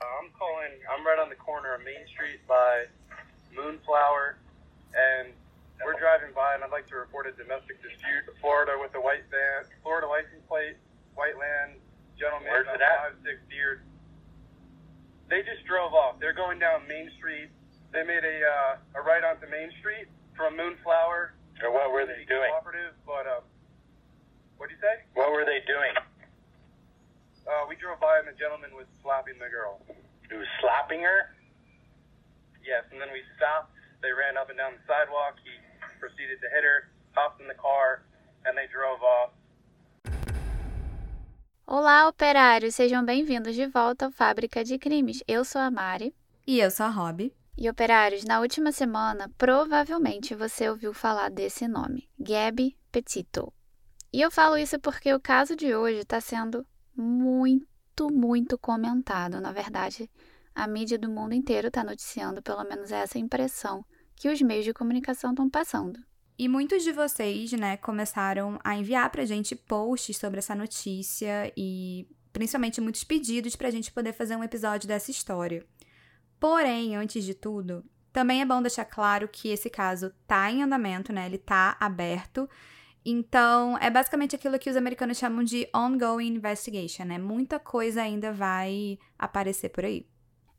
I'm calling. I'm right on the corner of Main Street by Moonflower, and we're driving by, and I'd like to report a domestic dispute. Florida with a white van, Florida license plate, white land, gentleman. Where's it at? Five six Deer. They just drove off. They're going down Main Street. They made a uh, a right onto Main Street from Moonflower. Or what were they doing? Cooperative, but um, what do you say? What were they doing? Uh, we drove by, and the gentleman was slapping the girl. He was slapping her? Yes, and then we stopped. They ran up and down the sidewalk. He proceeded to hit her, hopped in the car, and they drove off. Olá, operários! Sejam bem-vindos de volta ao Fábrica de Crimes. Eu sou a Mari. E eu sou a Rob. E, operários, na última semana, provavelmente você ouviu falar desse nome, Gabi Petito. E eu falo isso porque o caso de hoje está sendo muito, muito comentado. Na verdade, a mídia do mundo inteiro está noticiando, pelo menos essa impressão que os meios de comunicação estão passando. E muitos de vocês, né, começaram a enviar pra gente posts sobre essa notícia e principalmente muitos pedidos pra gente poder fazer um episódio dessa história. Porém, antes de tudo, também é bom deixar claro que esse caso tá em andamento, né? Ele tá aberto. Então, é basicamente aquilo que os americanos chamam de ongoing investigation, né? Muita coisa ainda vai aparecer por aí.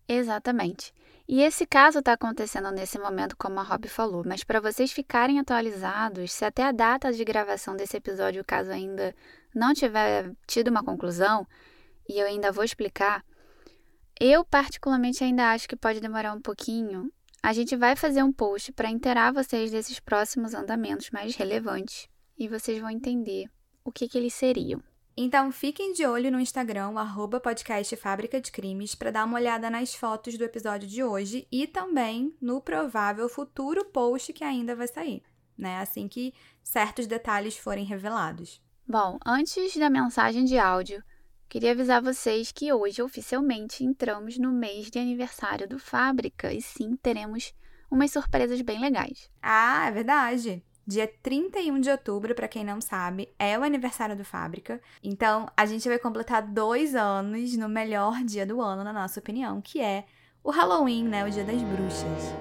Exatamente. E esse caso está acontecendo nesse momento, como a Rob falou, mas para vocês ficarem atualizados, se até a data de gravação desse episódio o caso ainda não tiver tido uma conclusão, e eu ainda vou explicar, eu particularmente ainda acho que pode demorar um pouquinho. A gente vai fazer um post para inteirar vocês desses próximos andamentos mais relevantes e vocês vão entender o que, que eles seriam. Então fiquem de olho no Instagram, arroba podcast Fábrica de Crimes, para dar uma olhada nas fotos do episódio de hoje e também no provável futuro post que ainda vai sair, né? Assim que certos detalhes forem revelados. Bom, antes da mensagem de áudio, queria avisar vocês que hoje oficialmente entramos no mês de aniversário do Fábrica e sim teremos umas surpresas bem legais. Ah, é verdade! Dia 31 de outubro, para quem não sabe, é o aniversário do Fábrica. Então, a gente vai completar dois anos no melhor dia do ano, na nossa opinião, que é o Halloween, né? O Dia das Bruxas.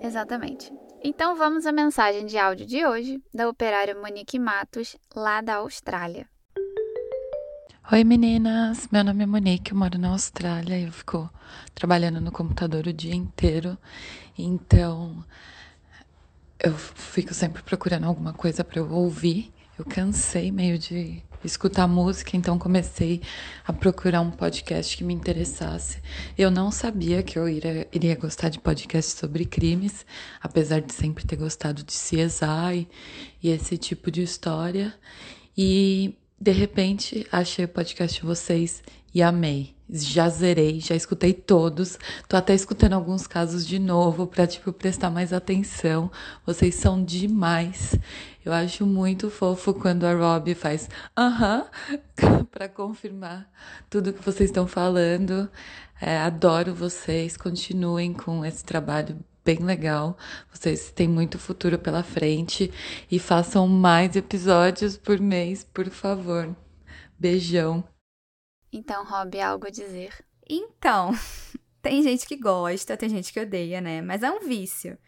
Exatamente. Então vamos à mensagem de áudio de hoje da operária Monique Matos, lá da Austrália. Oi meninas, meu nome é Monique, eu moro na Austrália e eu fico trabalhando no computador o dia inteiro, então eu fico sempre procurando alguma coisa para eu ouvir. Eu cansei meio de escutar música, então comecei a procurar um podcast que me interessasse. Eu não sabia que eu iria, iria gostar de podcast sobre crimes, apesar de sempre ter gostado de CSI e esse tipo de história. E de repente, achei o podcast de vocês e amei. Já zerei, já escutei todos. Tô até escutando alguns casos de novo para tipo prestar mais atenção. Vocês são demais. Eu acho muito fofo quando a Rob faz aham uh para confirmar tudo que vocês estão falando. É, adoro vocês. Continuem com esse trabalho bem legal. Vocês têm muito futuro pela frente e façam mais episódios por mês, por favor. Beijão. Então, Rob, algo a dizer? Então, tem gente que gosta, tem gente que odeia, né? Mas é um vício.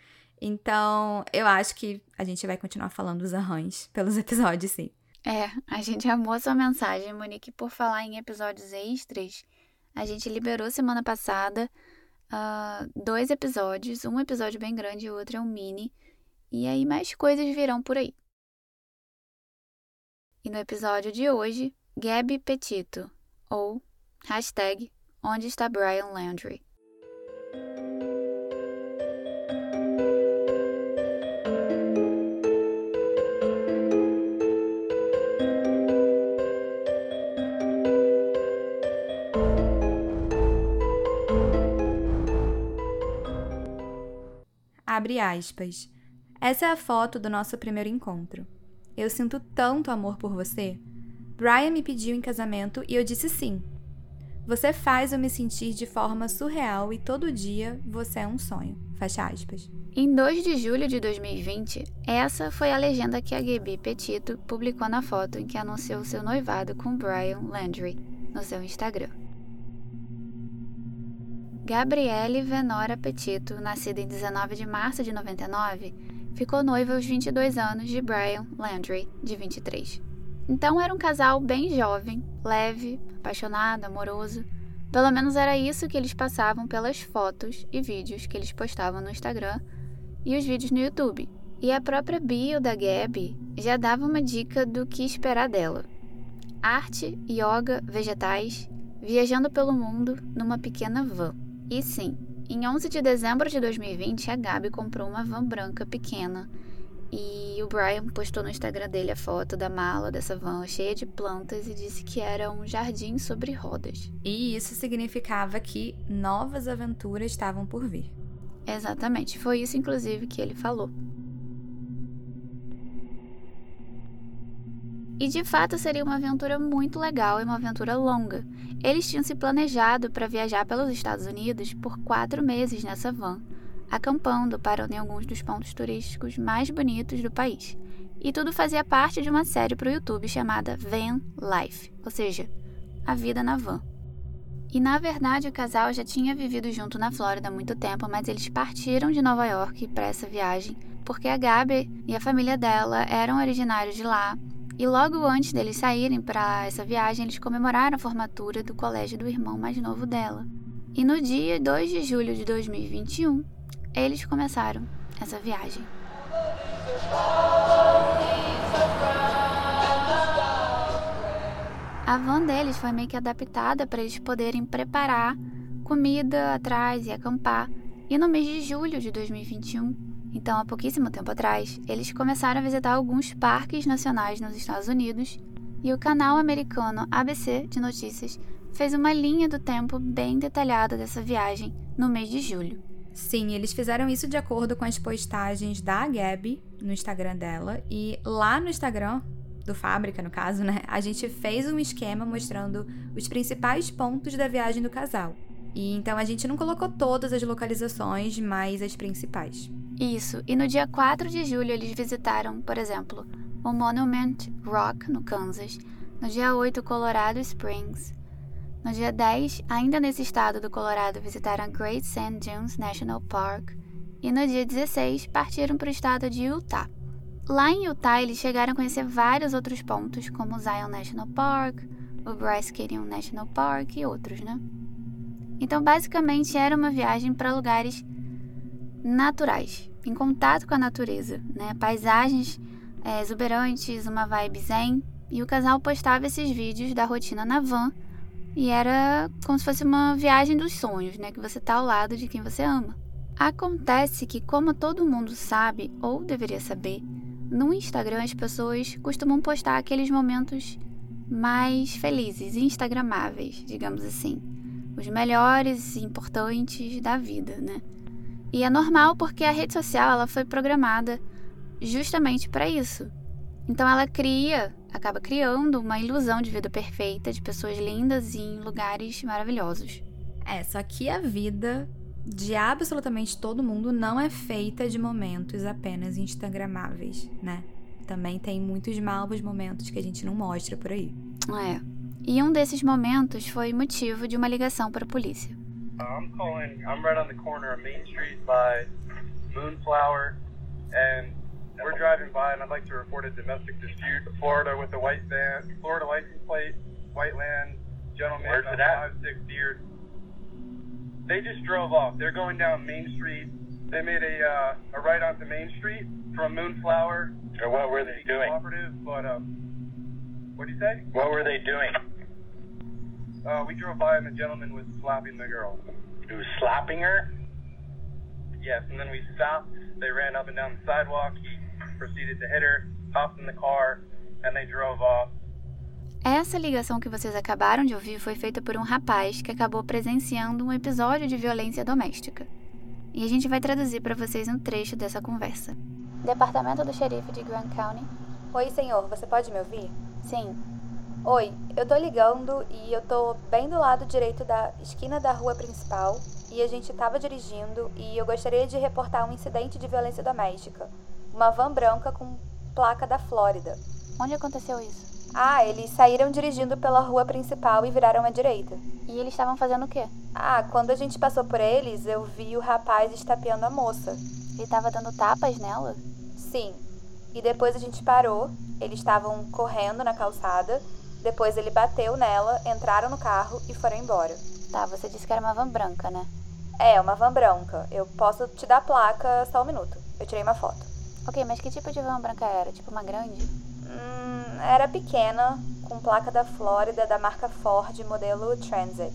Então, eu acho que a gente vai continuar falando dos arranjos pelos episódios, sim. É, a gente amou sua mensagem, Monique, por falar em episódios extras. A gente liberou semana passada uh, dois episódios, um episódio bem grande e o outro é um mini. E aí mais coisas virão por aí. E no episódio de hoje, Gabi Petito, ou hashtag Onde está Brian Landry? Abre aspas. Essa é a foto do nosso primeiro encontro. Eu sinto tanto amor por você. Brian me pediu em casamento e eu disse sim. Você faz eu me sentir de forma surreal e todo dia você é um sonho. Fecha aspas. Em 2 de julho de 2020, essa foi a legenda que a Gabi Petito publicou na foto em que anunciou seu noivado com Brian Landry no seu Instagram. Gabriele Venora Petito, nascida em 19 de março de 99, ficou noiva aos 22 anos de Brian Landry, de 23. Então era um casal bem jovem, leve, apaixonado, amoroso. Pelo menos era isso que eles passavam pelas fotos e vídeos que eles postavam no Instagram e os vídeos no YouTube. E a própria bio da Gabi já dava uma dica do que esperar dela. Arte, yoga, vegetais, viajando pelo mundo numa pequena van. E sim, em 11 de dezembro de 2020, a Gabi comprou uma van branca pequena e o Brian postou no Instagram dele a foto da mala dessa van cheia de plantas e disse que era um jardim sobre rodas. E isso significava que novas aventuras estavam por vir. Exatamente, foi isso inclusive que ele falou. E de fato seria uma aventura muito legal e uma aventura longa. Eles tinham se planejado para viajar pelos Estados Unidos por quatro meses nessa van, acampando, parando em alguns dos pontos turísticos mais bonitos do país. E tudo fazia parte de uma série para o YouTube chamada Van Life, ou seja, a vida na van. E na verdade o casal já tinha vivido junto na Flórida há muito tempo, mas eles partiram de Nova York para essa viagem porque a Gabi e a família dela eram originários de lá e logo antes deles saírem para essa viagem, eles comemoraram a formatura do colégio do irmão mais novo dela. E no dia 2 de julho de 2021, eles começaram essa viagem. A van deles foi meio que adaptada para eles poderem preparar comida atrás e acampar. E no mês de julho de 2021, então, há pouquíssimo tempo atrás, eles começaram a visitar alguns parques nacionais nos Estados Unidos e o canal americano ABC de Notícias fez uma linha do tempo bem detalhada dessa viagem no mês de julho. Sim, eles fizeram isso de acordo com as postagens da Gabi no Instagram dela e lá no Instagram do Fábrica, no caso, né, a gente fez um esquema mostrando os principais pontos da viagem do casal. E então a gente não colocou todas as localizações, mas as principais. Isso, e no dia 4 de julho eles visitaram, por exemplo, o Monument Rock, no Kansas, no dia 8, Colorado Springs. No dia 10, ainda nesse estado do Colorado, visitaram Great Sand Dunes National Park. E no dia 16, partiram para o estado de Utah. Lá em Utah, eles chegaram a conhecer vários outros pontos, como o Zion National Park, o Bryce Canyon National Park e outros, né? Então, basicamente, era uma viagem para lugares naturais, em contato com a natureza, né? Paisagens é, exuberantes, uma vibe zen. E o casal postava esses vídeos da rotina na van. E era como se fosse uma viagem dos sonhos, né? Que você tá ao lado de quem você ama. Acontece que, como todo mundo sabe, ou deveria saber, no Instagram as pessoas costumam postar aqueles momentos mais felizes instagramáveis, digamos assim. Os melhores e importantes da vida, né? E é normal porque a rede social ela foi programada justamente para isso. Então ela cria, acaba criando uma ilusão de vida perfeita, de pessoas lindas em lugares maravilhosos. É, só que a vida de absolutamente todo mundo não é feita de momentos apenas instagramáveis, né? Também tem muitos maus momentos que a gente não mostra por aí. É. E um desses momentos foi motivo de uma ligação para a polícia. Uh, I'm calling. I'm right on the corner of Main Street by Moonflower, and we're driving by, and I'd like to report a domestic dispute. Florida with a white van, Florida license plate, white land, gentleman, Where's it at? five six beard. They just drove off. They're going down Main Street. They made a uh, a right onto Main Street from Moonflower. Or what were they doing? Cooperative, but um, what do you say? What were they doing? Uh, we drove by, and the gentleman was slapping the girl. He was slapping her? Yes, and then we stopped. They ran up and down the sidewalk. He proceeded to hit her, hopped in the car, and they drove off. Essa ligação que vocês acabaram de ouvir foi feita por um rapaz que acabou presenciando um episódio de violência doméstica. E a gente vai traduzir para vocês um trecho dessa conversa. Departamento do Xerife de Grand County. Oi, senhor, você pode me ouvir? Sim. Oi, eu tô ligando e eu tô bem do lado direito da esquina da rua principal e a gente tava dirigindo e eu gostaria de reportar um incidente de violência doméstica. Uma van branca com placa da Flórida. Onde aconteceu isso? Ah, eles saíram dirigindo pela rua principal e viraram à direita. E eles estavam fazendo o quê? Ah, quando a gente passou por eles, eu vi o rapaz estapeando a moça. Ele tava dando tapas nela? Sim. E depois a gente parou, eles estavam correndo na calçada, depois ele bateu nela, entraram no carro e foram embora. Tá, você disse que era uma van branca, né? É, uma van branca. Eu posso te dar a placa só um minuto. Eu tirei uma foto. Ok, mas que tipo de van branca era? Tipo uma grande? Hum, era pequena, com placa da Flórida da marca Ford, modelo Transit,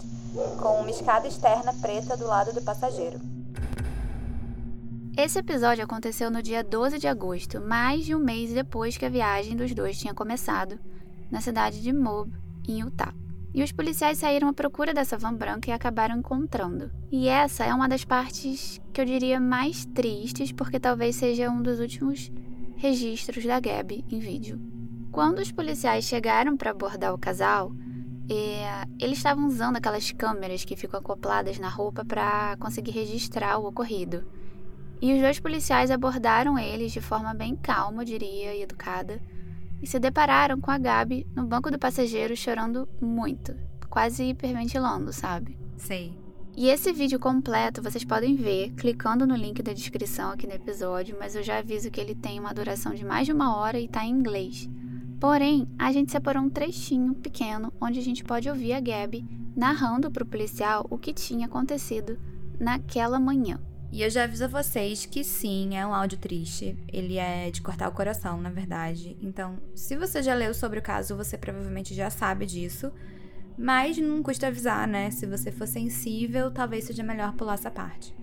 com uma escada externa preta do lado do passageiro. Esse episódio aconteceu no dia 12 de agosto, mais de um mês depois que a viagem dos dois tinha começado, na cidade de Moab, em Utah. E os policiais saíram à procura dessa van branca e acabaram encontrando. E essa é uma das partes que eu diria mais tristes, porque talvez seja um dos últimos registros da Gabby em vídeo. Quando os policiais chegaram para abordar o casal, é, eles estavam usando aquelas câmeras que ficam acopladas na roupa para conseguir registrar o ocorrido. E os dois policiais abordaram eles de forma bem calma, eu diria, e educada, e se depararam com a Gabi no banco do passageiro chorando muito, quase hiperventilando, sabe? Sei. E esse vídeo completo vocês podem ver clicando no link da descrição aqui no episódio, mas eu já aviso que ele tem uma duração de mais de uma hora e está em inglês. Porém, a gente separou um trechinho pequeno onde a gente pode ouvir a Gabi narrando para o policial o que tinha acontecido naquela manhã. E eu já aviso a vocês que sim, é um áudio triste. Ele é de cortar o coração, na verdade. Então, se você já leu sobre o caso, você provavelmente já sabe disso. Mas não custa avisar, né? Se você for sensível, talvez seja melhor pular essa parte.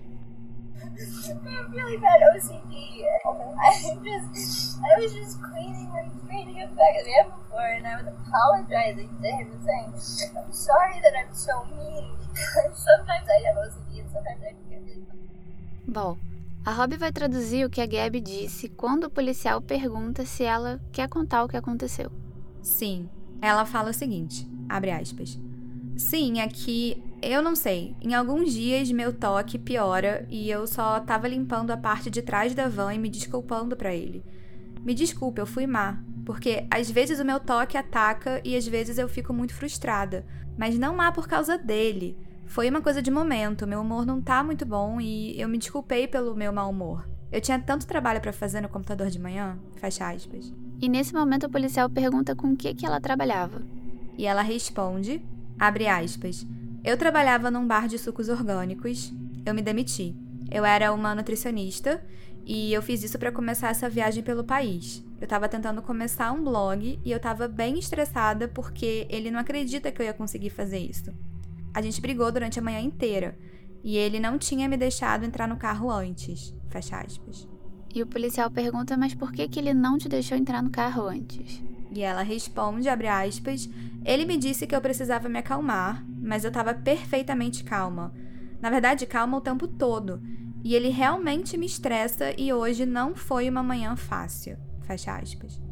OCD. And saying, I'm sorry that I'm so mean. sometimes I have OCD and sometimes I really Bom, a Rob vai traduzir o que a Gabi disse quando o policial pergunta se ela quer contar o que aconteceu. Sim, ela fala o seguinte, abre aspas. Sim, é que eu não sei. Em alguns dias meu toque piora e eu só tava limpando a parte de trás da van e me desculpando para ele. Me desculpe, eu fui má, porque às vezes o meu toque ataca e às vezes eu fico muito frustrada, mas não má por causa dele. Foi uma coisa de momento, meu humor não tá muito bom e eu me desculpei pelo meu mau humor. Eu tinha tanto trabalho para fazer no computador de manhã, fecha aspas. E nesse momento o policial pergunta com o que, que ela trabalhava. E ela responde, abre aspas, eu trabalhava num bar de sucos orgânicos, eu me demiti. Eu era uma nutricionista e eu fiz isso para começar essa viagem pelo país. Eu tava tentando começar um blog e eu tava bem estressada porque ele não acredita que eu ia conseguir fazer isso. A gente brigou durante a manhã inteira e ele não tinha me deixado entrar no carro antes. Fecha aspas. E o policial pergunta, mas por que, que ele não te deixou entrar no carro antes? E ela responde, abre aspas, ele me disse que eu precisava me acalmar, mas eu estava perfeitamente calma. Na verdade, calma o tempo todo. E ele realmente me estressa e hoje não foi uma manhã fácil. Fecha aspas.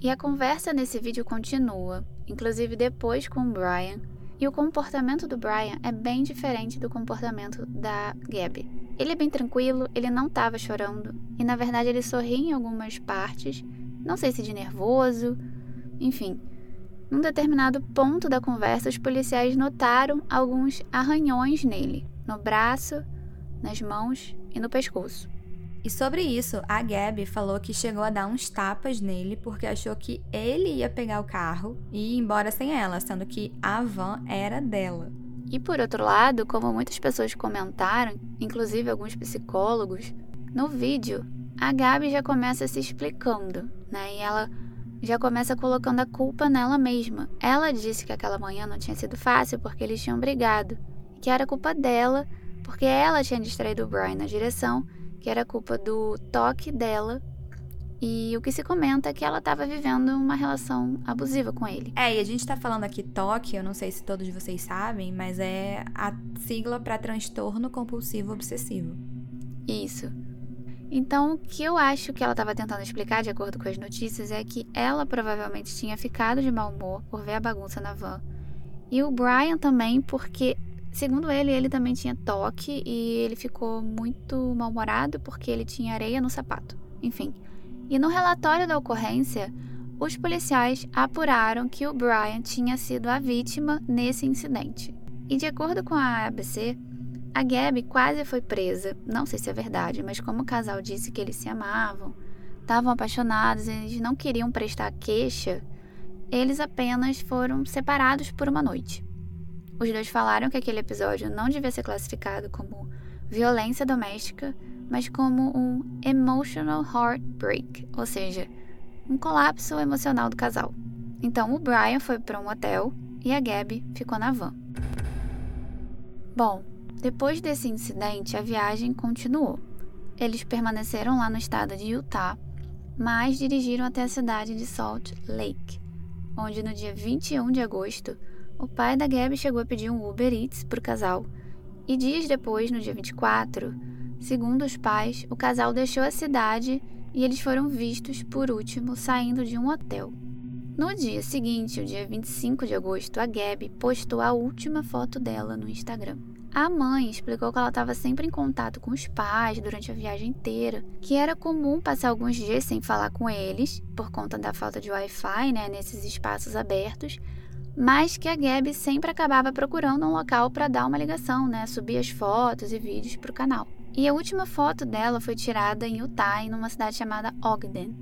E a conversa nesse vídeo continua, inclusive depois com o Brian, e o comportamento do Brian é bem diferente do comportamento da Gabby. Ele é bem tranquilo, ele não estava chorando, e na verdade ele sorri em algumas partes, não sei se de nervoso, enfim. Num determinado ponto da conversa, os policiais notaram alguns arranhões nele, no braço, nas mãos e no pescoço. E sobre isso, a Gabi falou que chegou a dar uns tapas nele porque achou que ele ia pegar o carro e ir embora sem ela, sendo que a van era dela. E por outro lado, como muitas pessoas comentaram, inclusive alguns psicólogos, no vídeo a Gabi já começa se explicando, né? E ela já começa colocando a culpa nela mesma. Ela disse que aquela manhã não tinha sido fácil porque eles tinham brigado, que era culpa dela, porque ela tinha distraído o Brian na direção que era culpa do toque dela. E o que se comenta é que ela estava vivendo uma relação abusiva com ele. É, e a gente tá falando aqui toque, eu não sei se todos vocês sabem, mas é a sigla para transtorno compulsivo obsessivo. Isso. Então, o que eu acho que ela estava tentando explicar, de acordo com as notícias, é que ela provavelmente tinha ficado de mau humor por ver a bagunça na van. E o Brian também, porque, segundo ele, ele também tinha toque e ele ficou muito mal-humorado porque ele tinha areia no sapato. Enfim. E no relatório da ocorrência, os policiais apuraram que o Brian tinha sido a vítima nesse incidente. E de acordo com a ABC, a Gabby quase foi presa, não sei se é verdade, mas como o casal disse que eles se amavam, estavam apaixonados, eles não queriam prestar queixa, eles apenas foram separados por uma noite. Os dois falaram que aquele episódio não devia ser classificado como violência doméstica, mas como um emotional heartbreak, ou seja, um colapso emocional do casal. Então o Brian foi para um hotel e a Gabby ficou na van. Bom, depois desse incidente, a viagem continuou. Eles permaneceram lá no estado de Utah, mas dirigiram até a cidade de Salt Lake, onde no dia 21 de agosto, o pai da Gabby chegou a pedir um Uber Eats para o casal, e dias depois, no dia 24, segundo os pais, o casal deixou a cidade e eles foram vistos por último saindo de um hotel. No dia seguinte, o dia 25 de agosto, a Gabby postou a última foto dela no Instagram. A mãe explicou que ela estava sempre em contato com os pais durante a viagem inteira, que era comum passar alguns dias sem falar com eles, por conta da falta de Wi-Fi né, nesses espaços abertos, mas que a Gabi sempre acabava procurando um local para dar uma ligação, né, subir as fotos e vídeos para o canal. E a última foto dela foi tirada em Utah, em uma cidade chamada Ogden.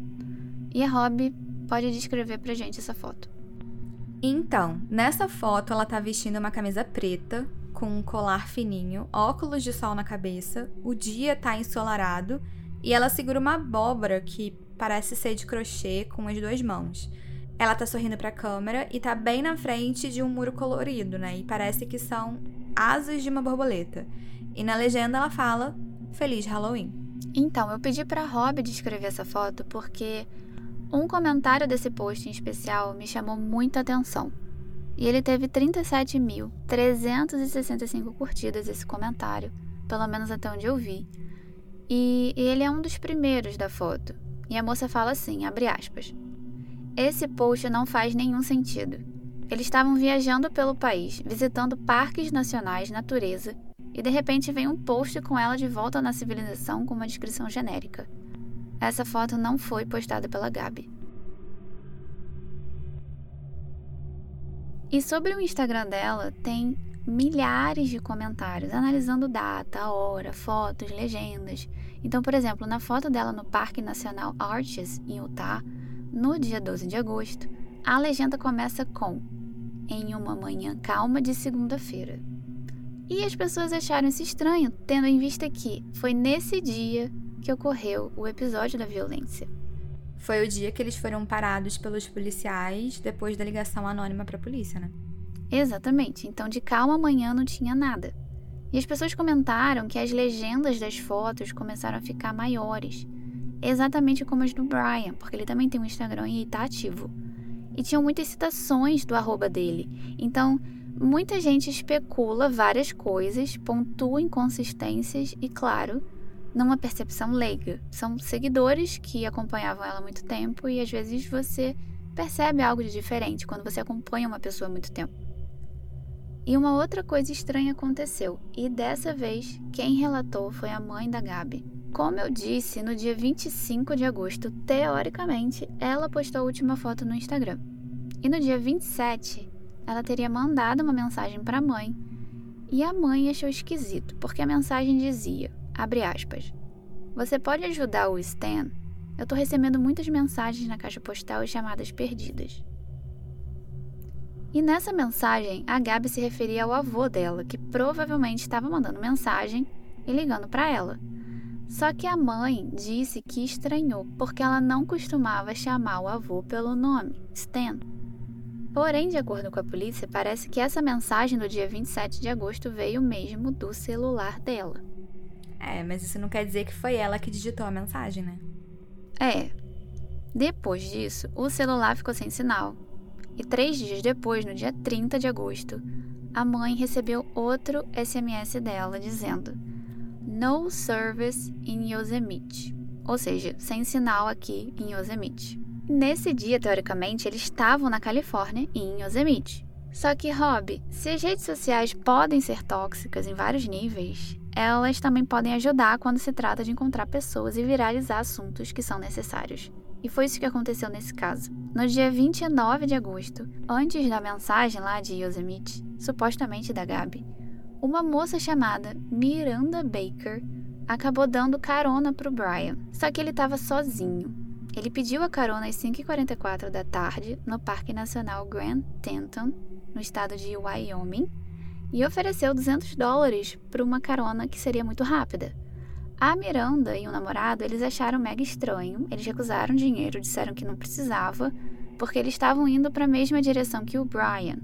E a Rob pode descrever pra gente essa foto. Então, nessa foto ela tá vestindo uma camisa preta, com um colar fininho, óculos de sol na cabeça, o dia tá ensolarado e ela segura uma abóbora que parece ser de crochê com as duas mãos. Ela tá sorrindo para a câmera e tá bem na frente de um muro colorido, né? E parece que são asas de uma borboleta. E na legenda ela fala: Feliz Halloween. Então, eu pedi para Rob descrever essa foto porque um comentário desse post em especial me chamou muita atenção. E ele teve 37.365 curtidas esse comentário, pelo menos até onde eu vi. E ele é um dos primeiros da foto. E a moça fala assim, abre aspas. Esse post não faz nenhum sentido. Eles estavam viajando pelo país, visitando parques nacionais, natureza, e de repente vem um post com ela de volta na civilização com uma descrição genérica. Essa foto não foi postada pela Gabi. E sobre o Instagram dela, tem milhares de comentários analisando data, hora, fotos, legendas. Então, por exemplo, na foto dela no Parque Nacional Arches, em Utah, no dia 12 de agosto, a legenda começa com em uma manhã calma de segunda-feira. E as pessoas acharam isso estranho, tendo em vista que foi nesse dia que ocorreu o episódio da violência. Foi o dia que eles foram parados pelos policiais depois da ligação anônima para a polícia, né? Exatamente. Então, de calma amanhã não tinha nada. E as pessoas comentaram que as legendas das fotos começaram a ficar maiores, exatamente como as do Brian, porque ele também tem um Instagram e está ativo. E tinham muitas citações do arroba dele. Então, muita gente especula várias coisas, pontua inconsistências e, claro, numa percepção leiga. São seguidores que acompanhavam ela há muito tempo e às vezes você percebe algo de diferente quando você acompanha uma pessoa há muito tempo. E uma outra coisa estranha aconteceu, e dessa vez quem relatou foi a mãe da Gabi. Como eu disse, no dia 25 de agosto, teoricamente, ela postou a última foto no Instagram. E no dia 27, ela teria mandado uma mensagem para a mãe, e a mãe achou esquisito, porque a mensagem dizia: Abre aspas. Você pode ajudar o Stan? Eu tô recebendo muitas mensagens na caixa postal e chamadas perdidas. E nessa mensagem, a Gabi se referia ao avô dela, que provavelmente estava mandando mensagem e ligando para ela. Só que a mãe disse que estranhou porque ela não costumava chamar o avô pelo nome, Stan. Porém, de acordo com a polícia, parece que essa mensagem do dia 27 de agosto veio mesmo do celular dela. É, mas isso não quer dizer que foi ela que digitou a mensagem, né? É. Depois disso, o celular ficou sem sinal. E três dias depois, no dia 30 de agosto, a mãe recebeu outro SMS dela dizendo: No Service in Yosemite, ou seja, sem sinal aqui em Yosemite. Nesse dia, teoricamente, eles estavam na Califórnia e em Yosemite. Só que, Rob, se as redes sociais podem ser tóxicas em vários níveis, elas também podem ajudar quando se trata de encontrar pessoas e viralizar assuntos que são necessários. E foi isso que aconteceu nesse caso. No dia 29 de agosto, antes da mensagem lá de Yosemite, supostamente da Gabi, uma moça chamada Miranda Baker acabou dando carona para o Brian. Só que ele estava sozinho. Ele pediu a carona às 5h44 da tarde no Parque Nacional Grand Teton, no estado de Wyoming, e ofereceu 200 dólares por uma carona que seria muito rápida. A Miranda e o namorado, eles acharam mega estranho, eles recusaram dinheiro, disseram que não precisava, porque eles estavam indo para a mesma direção que o Brian.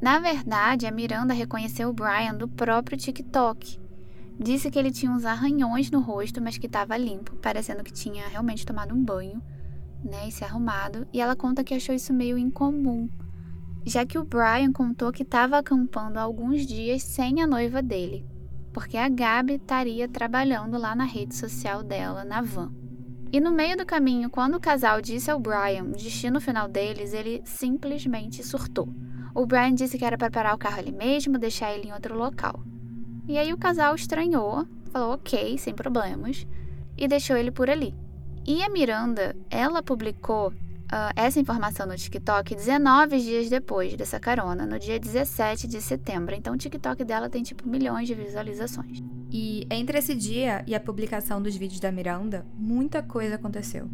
Na verdade, a Miranda reconheceu o Brian do próprio TikTok. Disse que ele tinha uns arranhões no rosto, mas que estava limpo, parecendo que tinha realmente tomado um banho, né, e se arrumado, e ela conta que achou isso meio incomum já que o Brian contou que estava acampando alguns dias sem a noiva dele, porque a Gabi estaria trabalhando lá na rede social dela, na van. E no meio do caminho, quando o casal disse ao Brian o destino final deles, ele simplesmente surtou. O Brian disse que era para parar o carro ali mesmo, deixar ele em outro local. E aí o casal estranhou, falou ok, sem problemas, e deixou ele por ali. E a Miranda, ela publicou uh, essa informação no TikTok 19 dias depois dessa carona, no dia 17 de setembro. Então o TikTok dela tem tipo milhões de visualizações. E entre esse dia e a publicação dos vídeos da Miranda, muita coisa aconteceu.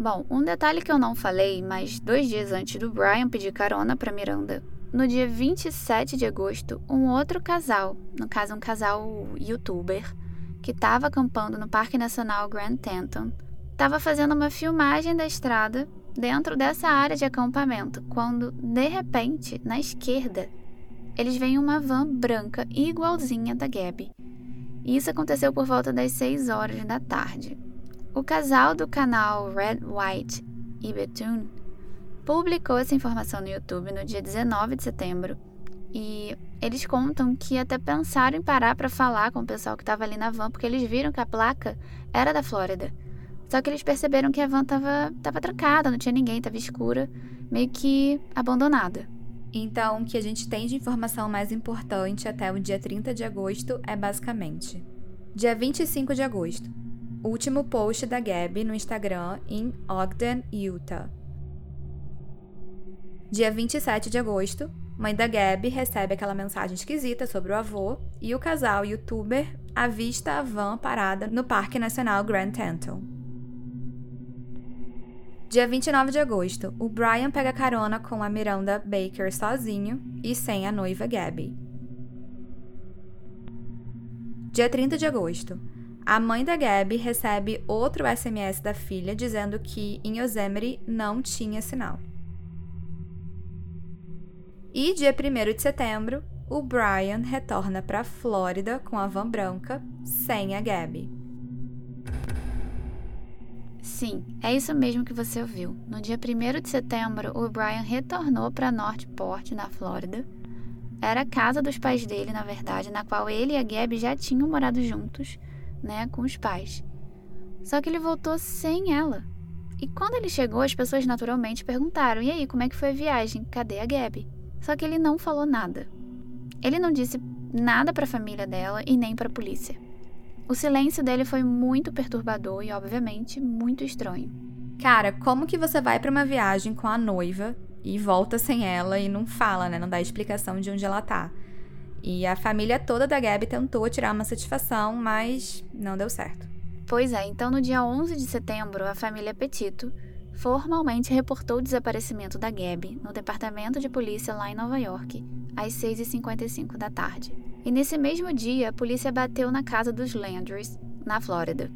Bom, um detalhe que eu não falei, mas dois dias antes do Brian pedir carona para Miranda, no dia 27 de agosto, um outro casal, no caso um casal youtuber, que estava acampando no Parque Nacional Grand Teton, estava fazendo uma filmagem da estrada dentro dessa área de acampamento, quando, de repente, na esquerda, eles veem uma van branca igualzinha da Gabby. Isso aconteceu por volta das 6 horas da tarde. O casal do canal Red, White e Bethune publicou essa informação no YouTube no dia 19 de setembro e eles contam que até pensaram em parar para falar com o pessoal que estava ali na van, porque eles viram que a placa era da Flórida. Só que eles perceberam que a van estava tava trancada, não tinha ninguém, estava escura, meio que abandonada. Então, o que a gente tem de informação mais importante até o dia 30 de agosto é basicamente: dia 25 de agosto, último post da Gabi no Instagram em Ogden, Utah. Dia 27 de agosto, Mãe da Gabi recebe aquela mensagem esquisita sobre o avô e o casal youtuber avista a van parada no Parque Nacional Grand Teton. Dia 29 de agosto, o Brian pega carona com a Miranda Baker sozinho e sem a noiva Gabby. Dia 30 de agosto, a mãe da Gabby recebe outro SMS da filha dizendo que em Yosemite não tinha sinal. E dia 1 de setembro, o Brian retorna para a Flórida com a van branca, sem a Gabby. Sim, é isso mesmo que você ouviu. No dia 1 de setembro, o Brian retornou para Northport, na Flórida. Era a casa dos pais dele, na verdade, na qual ele e a Gabby já tinham morado juntos, né, com os pais. Só que ele voltou sem ela. E quando ele chegou, as pessoas naturalmente perguntaram: "E aí, como é que foi a viagem? Cadê a Gabby?" Só que ele não falou nada. Ele não disse nada para a família dela e nem para a polícia. O silêncio dele foi muito perturbador e, obviamente, muito estranho. Cara, como que você vai para uma viagem com a noiva e volta sem ela e não fala, né? Não dá explicação de onde ela tá. E a família toda da Gabi tentou tirar uma satisfação, mas não deu certo. Pois é, então no dia 11 de setembro, a família Petito formalmente reportou o desaparecimento da Gabby no departamento de polícia lá em Nova York, às 6h55 da tarde. E nesse mesmo dia, a polícia bateu na casa dos Landrys, na Flórida.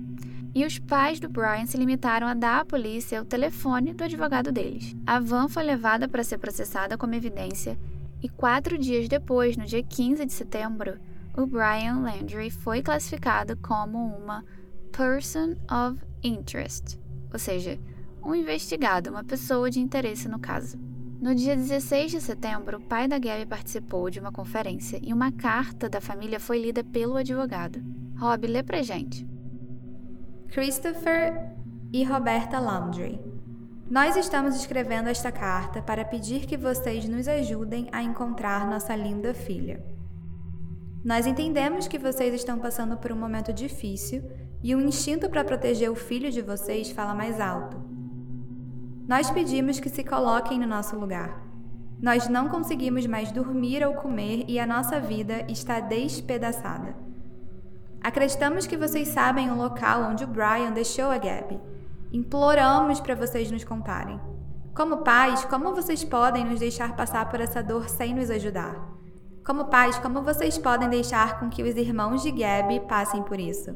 E os pais do Brian se limitaram a dar à polícia o telefone do advogado deles. A van foi levada para ser processada como evidência e quatro dias depois, no dia 15 de setembro, o Brian Landry foi classificado como uma Person of Interest, ou seja, um investigado, uma pessoa de interesse no caso. No dia 16 de setembro, o pai da Gabby participou de uma conferência e uma carta da família foi lida pelo advogado. Rob, lê pra gente. Christopher e Roberta Laundrie. Nós estamos escrevendo esta carta para pedir que vocês nos ajudem a encontrar nossa linda filha. Nós entendemos que vocês estão passando por um momento difícil e o instinto para proteger o filho de vocês fala mais alto. Nós pedimos que se coloquem no nosso lugar. Nós não conseguimos mais dormir ou comer e a nossa vida está despedaçada. Acreditamos que vocês sabem o local onde o Brian deixou a Gabby. Imploramos para vocês nos contarem. Como pais, como vocês podem nos deixar passar por essa dor sem nos ajudar? Como pais, como vocês podem deixar com que os irmãos de Gabby passem por isso?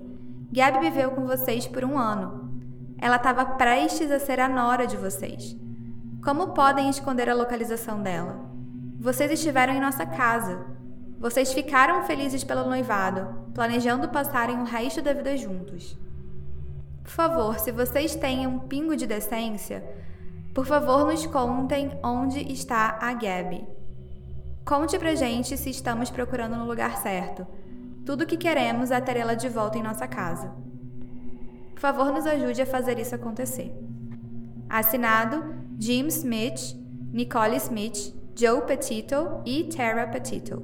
Gabby viveu com vocês por um ano. Ela estava prestes a ser a nora de vocês. Como podem esconder a localização dela? Vocês estiveram em nossa casa. Vocês ficaram felizes pelo noivado, planejando passarem o resto da vida juntos. Por favor, se vocês têm um pingo de decência, por favor nos contem onde está a Gabby. Conte pra gente se estamos procurando no lugar certo. Tudo o que queremos é ter ela de volta em nossa casa. Por favor, nos ajude a fazer isso acontecer. Assinado Jim Smith, Nicole Smith, Joe Petito e Tara Petito.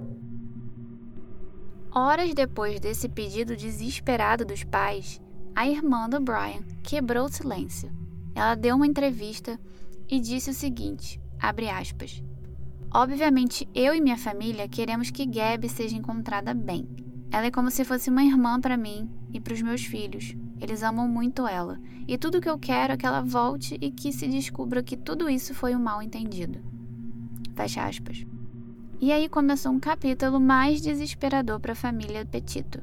Horas depois desse pedido desesperado dos pais, a irmã do Brian quebrou o silêncio. Ela deu uma entrevista e disse o seguinte, aspas, Obviamente, eu e minha família queremos que Gabby seja encontrada bem. Ela é como se fosse uma irmã para mim e para os meus filhos. Eles amam muito ela. E tudo que eu quero é que ela volte e que se descubra que tudo isso foi um mal entendido. Fecha aspas. E aí começou um capítulo mais desesperador para a família Petito.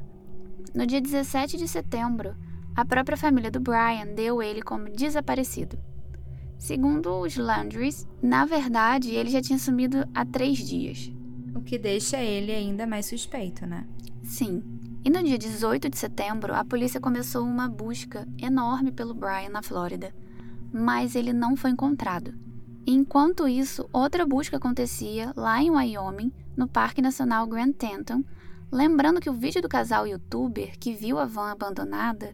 No dia 17 de setembro, a própria família do Brian deu ele como desaparecido. Segundo os Landrys, na verdade, ele já tinha sumido há três dias. O que deixa ele ainda mais suspeito, né? Sim, e no dia 18 de setembro, a polícia começou uma busca enorme pelo Brian na Flórida, mas ele não foi encontrado. enquanto isso, outra busca acontecia lá em Wyoming, no Parque Nacional Grand Teton, lembrando que o vídeo do casal youtuber que viu a van abandonada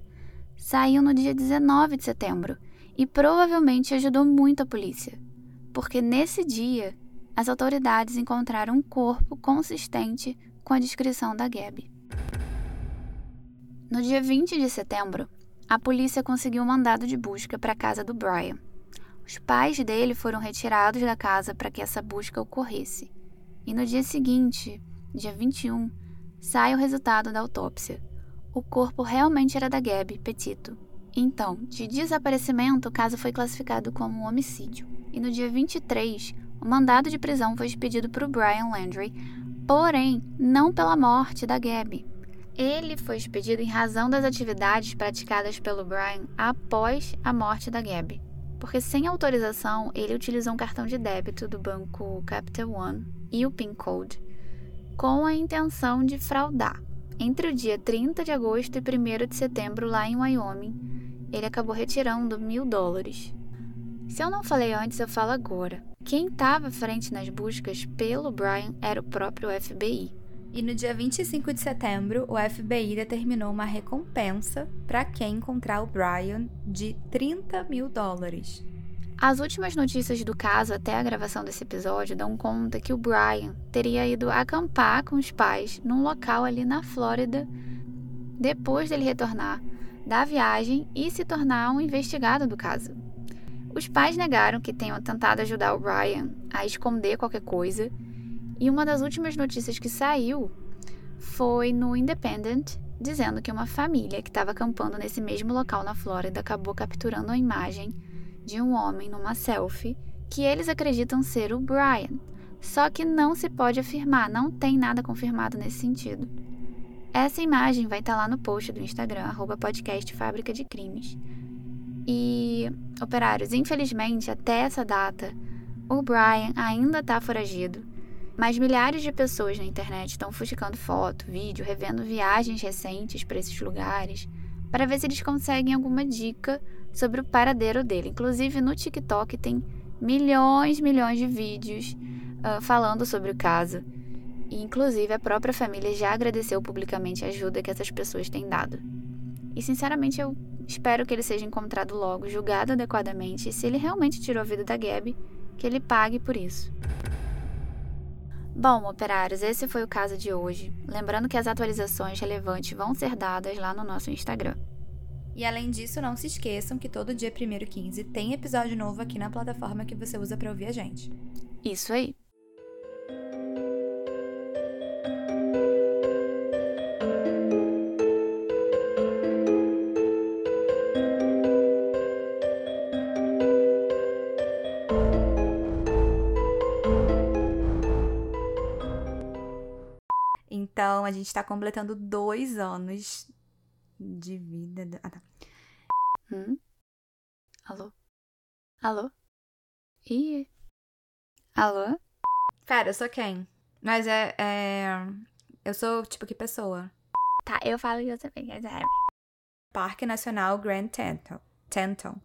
saiu no dia 19 de setembro e provavelmente ajudou muito a polícia, porque nesse dia as autoridades encontraram um corpo consistente com a descrição da Gabby. No dia 20 de setembro, a polícia conseguiu um mandado de busca para a casa do Brian. Os pais dele foram retirados da casa para que essa busca ocorresse. E no dia seguinte, dia 21, sai o resultado da autópsia. O corpo realmente era da Gabby Petito. Então, de desaparecimento, o caso foi classificado como um homicídio. E no dia 23, o mandado de prisão foi expedido para o Brian Landry, porém, não pela morte da Gabby, ele foi expedido em razão das atividades praticadas pelo Brian após a morte da Gabby, porque sem autorização ele utilizou um cartão de débito do banco Capital One e o PIN Code com a intenção de fraudar. Entre o dia 30 de agosto e 1 de setembro, lá em Wyoming, ele acabou retirando mil dólares. Se eu não falei antes, eu falo agora. Quem estava à frente nas buscas pelo Brian era o próprio FBI. E no dia 25 de setembro, o FBI determinou uma recompensa para quem encontrar o Brian de 30 mil dólares. As últimas notícias do caso até a gravação desse episódio dão conta que o Brian teria ido acampar com os pais num local ali na Flórida depois dele retornar da viagem e se tornar um investigado do caso. Os pais negaram que tenham tentado ajudar o Brian a esconder qualquer coisa e uma das últimas notícias que saiu foi no Independent, dizendo que uma família que estava acampando nesse mesmo local na Flórida acabou capturando a imagem de um homem numa selfie que eles acreditam ser o Brian. Só que não se pode afirmar, não tem nada confirmado nesse sentido. Essa imagem vai estar tá lá no post do Instagram, arroba podcast Fábrica de Crimes. E, operários, infelizmente, até essa data, o Brian ainda está foragido mas milhares de pessoas na internet estão fuscando foto, vídeo, revendo viagens recentes para esses lugares, para ver se eles conseguem alguma dica sobre o paradeiro dele. Inclusive no TikTok tem milhões, milhões de vídeos uh, falando sobre o caso. E, inclusive, a própria família já agradeceu publicamente a ajuda que essas pessoas têm dado. E, sinceramente, eu espero que ele seja encontrado logo, julgado adequadamente, e se ele realmente tirou a vida da Gabi, que ele pague por isso. Bom, operários, esse foi o caso de hoje. Lembrando que as atualizações relevantes vão ser dadas lá no nosso Instagram. E além disso, não se esqueçam que todo dia 1 e 15 tem episódio novo aqui na plataforma que você usa para ouvir a gente. Isso aí. A gente tá completando dois anos de vida. Ah, tá. Hum? Alô? Alô? Ih. Alô? Pera, eu sou quem? Mas é, é. Eu sou, tipo, que pessoa? Tá, eu falo que eu também. Parque Nacional Grand Teton. Tenton.